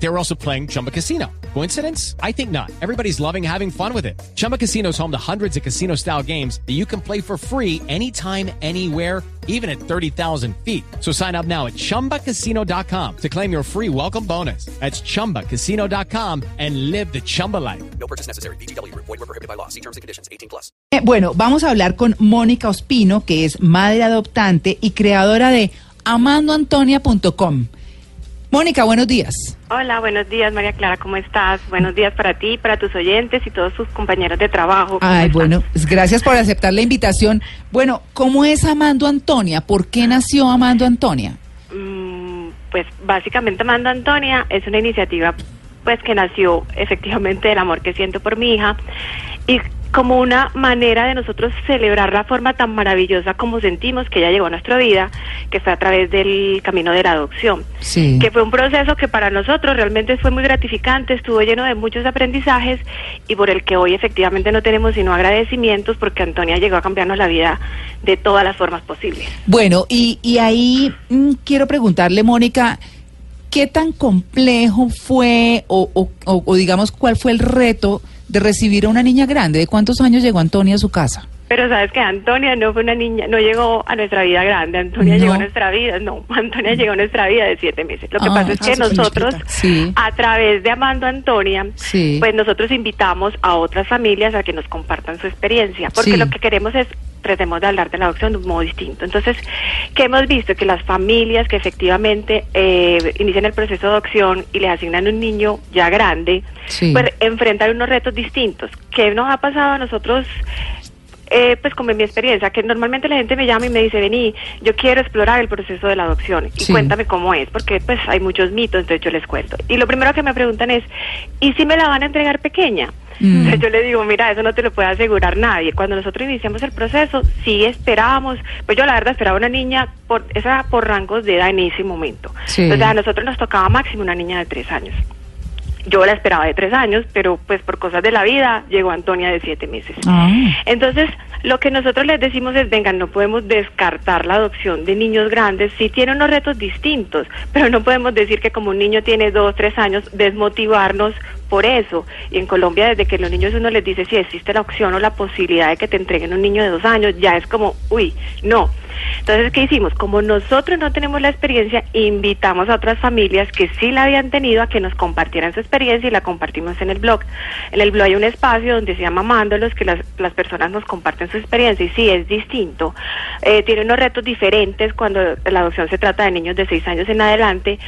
They were also playing Chumba Casino. Coincidence? I think not. Everybody's loving having fun with it. Chumba Casino is home to hundreds of casino style games that you can play for free anytime, anywhere, even at 30,000 feet. So sign up now at chumbacasino.com to claim your free welcome bonus. That's chumbacasino.com and live the Chumba life. No purchase necessary. BGW. Void were prohibited by law. See terms and conditions. 18 plus. Eh, Bueno, vamos a hablar con Mónica Ospino, que es madre adoptante y creadora de amandoantonia.com. Mónica, buenos días. Hola, buenos días María Clara, ¿cómo estás? Buenos días para ti, para tus oyentes y todos tus compañeros de trabajo. ¿Cómo Ay, están? bueno, pues gracias por aceptar la invitación. Bueno, ¿cómo es Amando Antonia? ¿Por qué nació Amando Antonia? Mm, pues básicamente Amando Antonia es una iniciativa pues que nació efectivamente del amor que siento por mi hija y como una manera de nosotros celebrar la forma tan maravillosa como sentimos que ella llegó a nuestra vida, que fue a través del camino de la adopción. Sí. que fue un proceso que para nosotros realmente fue muy gratificante, estuvo lleno de muchos aprendizajes y por el que hoy efectivamente no tenemos sino agradecimientos porque Antonia llegó a cambiarnos la vida de todas las formas posibles. Bueno, y, y ahí mm, quiero preguntarle, Mónica, ¿qué tan complejo fue o, o- o- o digamos cuál fue el reto de recibir a una niña grande? ¿De cuántos años llegó Antonia a su casa? Pero sabes que Antonia no fue una niña, no llegó a nuestra vida grande, Antonia No. llegó a nuestra vida, no, Antonia llegó a nuestra vida de siete meses. Lo que Ah, pasa es que nosotros. Sí. a través de Amando Antonia, Sí. pues nosotros invitamos a otras familias a que nos compartan su experiencia, porque Sí. lo que queremos es tratemos de hablar de la adopción de un modo distinto. Entonces, ¿qué hemos visto? Que las familias que efectivamente eh, inician el proceso de adopción y les asignan un niño ya grande, Sí. pues enfrentan unos retos distintos. ¿Qué nos ha pasado a nosotros? Eh, pues como en mi experiencia, que normalmente la gente me llama y me dice, vení, yo quiero explorar el proceso de la adopción y Sí. cuéntame cómo es, porque pues hay muchos mitos, entonces yo les cuento. Y lo primero que me preguntan es, ¿y si me la van a entregar pequeña? Mm. Entonces yo le digo, mira, eso no te lo puede asegurar nadie. Cuando nosotros iniciamos el proceso, sí esperábamos, pues yo la verdad esperaba una niña, por esa por rangos de edad en ese momento. Sí. Entonces a nosotros nos tocaba máximo una niña de tres años. Yo la esperaba de tres años, pero pues por cosas de la vida llegó Antonia de siete meses. Ah. Entonces, lo que nosotros les decimos es, vengan, no podemos descartar la adopción de niños grandes, sí tiene unos retos distintos, pero no podemos decir que como un niño tiene dos, tres años, desmotivarnos por eso. Y en Colombia, desde que los niños uno les dice si existe la opción o la posibilidad de que te entreguen un niño de dos años, ya es como, uy, no. Entonces, ¿qué hicimos? Como nosotros no tenemos la experiencia, invitamos a otras familias que sí la habían tenido a que nos compartieran su experiencia y la compartimos en el blog. En el blog hay un espacio donde se llama Mándolos, que las, las personas nos comparten su experiencia y sí, es distinto. Eh, tiene unos retos diferentes cuando la adopción se trata de niños de seis años en adelante,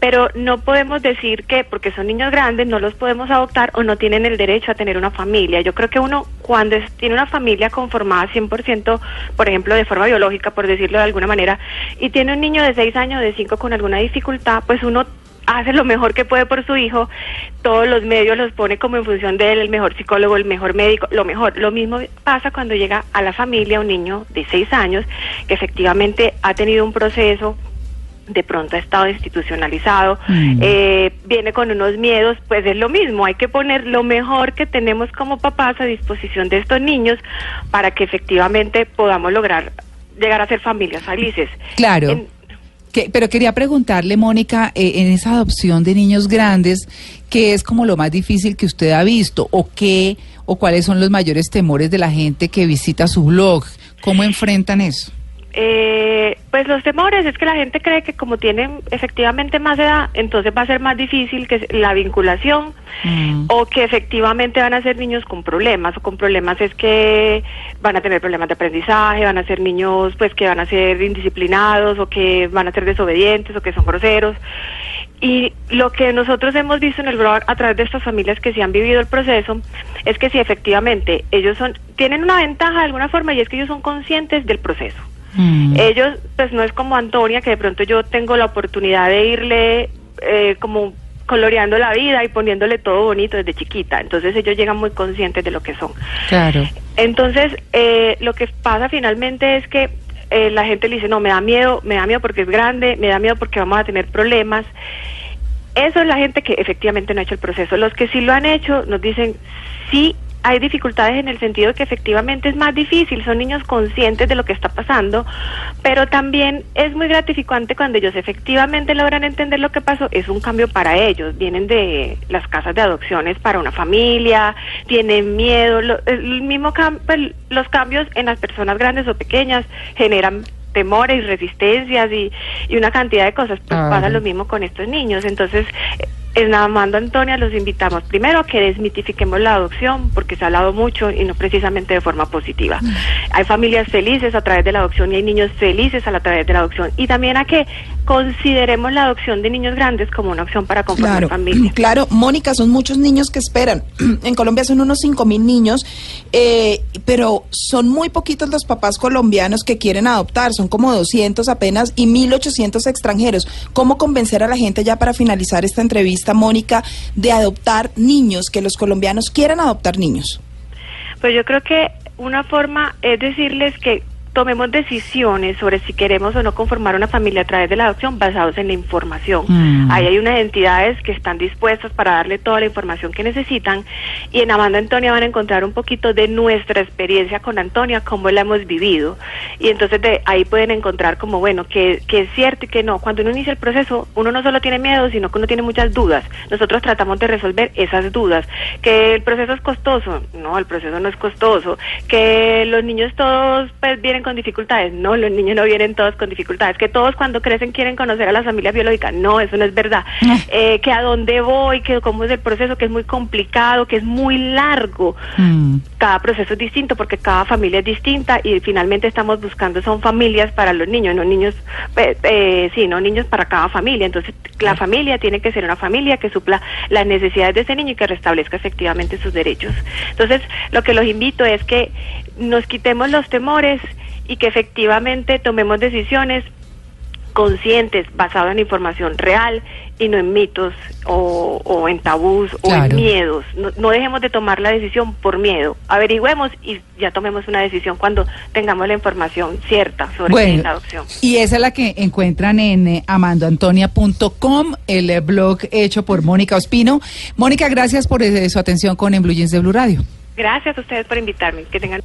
pero no podemos decir que porque son niños grandes no los podemos adoptar o no tienen el derecho a tener una familia. Yo creo que uno cuando es- tiene una familia conformada 100%, por ejemplo, de forma biológica, por decirlo de alguna manera, y tiene un niño de 6 años, de 5 con alguna dificultad, pues uno hace lo mejor que puede por su hijo, todos los medios los pone como en función de él, el mejor psicólogo, el mejor médico, lo mejor. Lo mismo pasa cuando llega a la familia un niño de 6 años que efectivamente ha tenido un proceso de pronto ha estado institucionalizado, Mm. eh, viene con unos miedos, pues es lo mismo, hay que poner lo mejor que tenemos como papás a disposición de estos niños para que efectivamente podamos lograr llegar a ser familias felices. Claro. En- Que- pero quería preguntarle, Mónica, eh, en esa adopción de niños grandes, ¿qué es como lo más difícil que usted ha visto? ¿O qué, o cuáles son los mayores temores de la gente que visita su blog? ¿Cómo enfrentan eso? Eh, pues los temores es que la gente cree que como tienen efectivamente más edad, entonces va a ser más difícil que la vinculación Mm. o que efectivamente van a ser niños con problemas o con problemas es que van a tener problemas de aprendizaje, van a ser niños pues que van a ser indisciplinados o que van a ser desobedientes o que son groseros. Y lo que nosotros hemos visto en el blog a través de estas familias que sí han vivido el proceso es que si efectivamente ellos son tienen una ventaja de alguna forma y es que ellos son conscientes del proceso. Mm. Ellos, pues no es como Antonia, que de pronto yo tengo la oportunidad de irle eh, como coloreando la vida y poniéndole todo bonito desde chiquita. Entonces ellos llegan muy conscientes de lo que son. Claro. Entonces, eh, lo que pasa finalmente es que eh, la gente le dice, no, me da miedo, me da miedo porque es grande, me da miedo porque vamos a tener problemas. Eso es la gente que efectivamente no ha hecho el proceso. Los que sí lo han hecho nos dicen, sí hay dificultades en el sentido de que efectivamente es más difícil, son niños conscientes de lo que está pasando, pero también es muy gratificante cuando ellos efectivamente logran entender lo que pasó, es un cambio para ellos, vienen de las casas de adopciones para una familia, tienen miedo, lo, el mismo cam pues, los cambios en las personas grandes o pequeñas generan temores, resistencias y, y una cantidad de cosas. Pues Ah, pasa lo mismo con estos niños. Entonces, en Amando Antonia los invitamos primero a que desmitifiquemos la adopción, porque se ha hablado mucho y no precisamente de forma positiva. Hay familias felices a través de la adopción y hay niños felices a la través de la adopción. Y también a que consideremos la adopción de niños grandes como una opción para conformar Claro, familia. claro, Mónica, son muchos niños que esperan. En Colombia son unos 5 mil niños, eh, pero son muy poquitos los papás colombianos que quieren adoptar, son como 200 apenas y 1.800 extranjeros. ¿Cómo convencer a la gente ya para finalizar esta entrevista, Mónica, de adoptar niños, que los colombianos quieran adoptar niños? Pues yo creo que una forma es decirles que tomemos decisiones sobre si queremos o no conformar una familia a través de la adopción basados en la información. Mm. Ahí hay unas entidades que están dispuestas para darle toda la información que necesitan y en Amanda Antonia van a encontrar un poquito de nuestra experiencia con Antonia, cómo la hemos vivido. Y entonces de ahí pueden encontrar como, bueno, que, que es cierto y que no. Cuando uno inicia el proceso, uno no solo tiene miedo, sino que uno tiene muchas dudas. Nosotros tratamos de resolver esas dudas. Que el proceso es costoso, no, el proceso no es costoso. Que los niños todos pues vienen con dificultades, no, los niños no vienen todos con dificultades. Que todos cuando crecen quieren conocer a la familia biológica, no, eso no es verdad. Eh, que a dónde voy, que cómo es el proceso, que es muy complicado, que es muy largo Mm. cada proceso es distinto porque cada familia es distinta y finalmente estamos buscando son familias para los niños, no niños, eh, eh, sí, no niños para cada familia. Entonces la familia tiene que ser una familia que supla las necesidades de ese niño y que restablezca efectivamente sus derechos. Entonces lo que los invito es que nos quitemos los temores y que efectivamente tomemos decisiones conscientes, basadas en información real y no en mitos o, o en tabús o Claro. en miedos. No, no dejemos de tomar la decisión por miedo. Averigüemos y ya tomemos una decisión cuando tengamos la información cierta sobre es la adopción. y esa es la que encuentran en eh, amandoantonia.com, el eh, blog hecho por Mónica Ospino. Mónica, gracias por eh, su atención con En Blue Jeans de Blue Radio. Gracias a ustedes por invitarme. Que tengan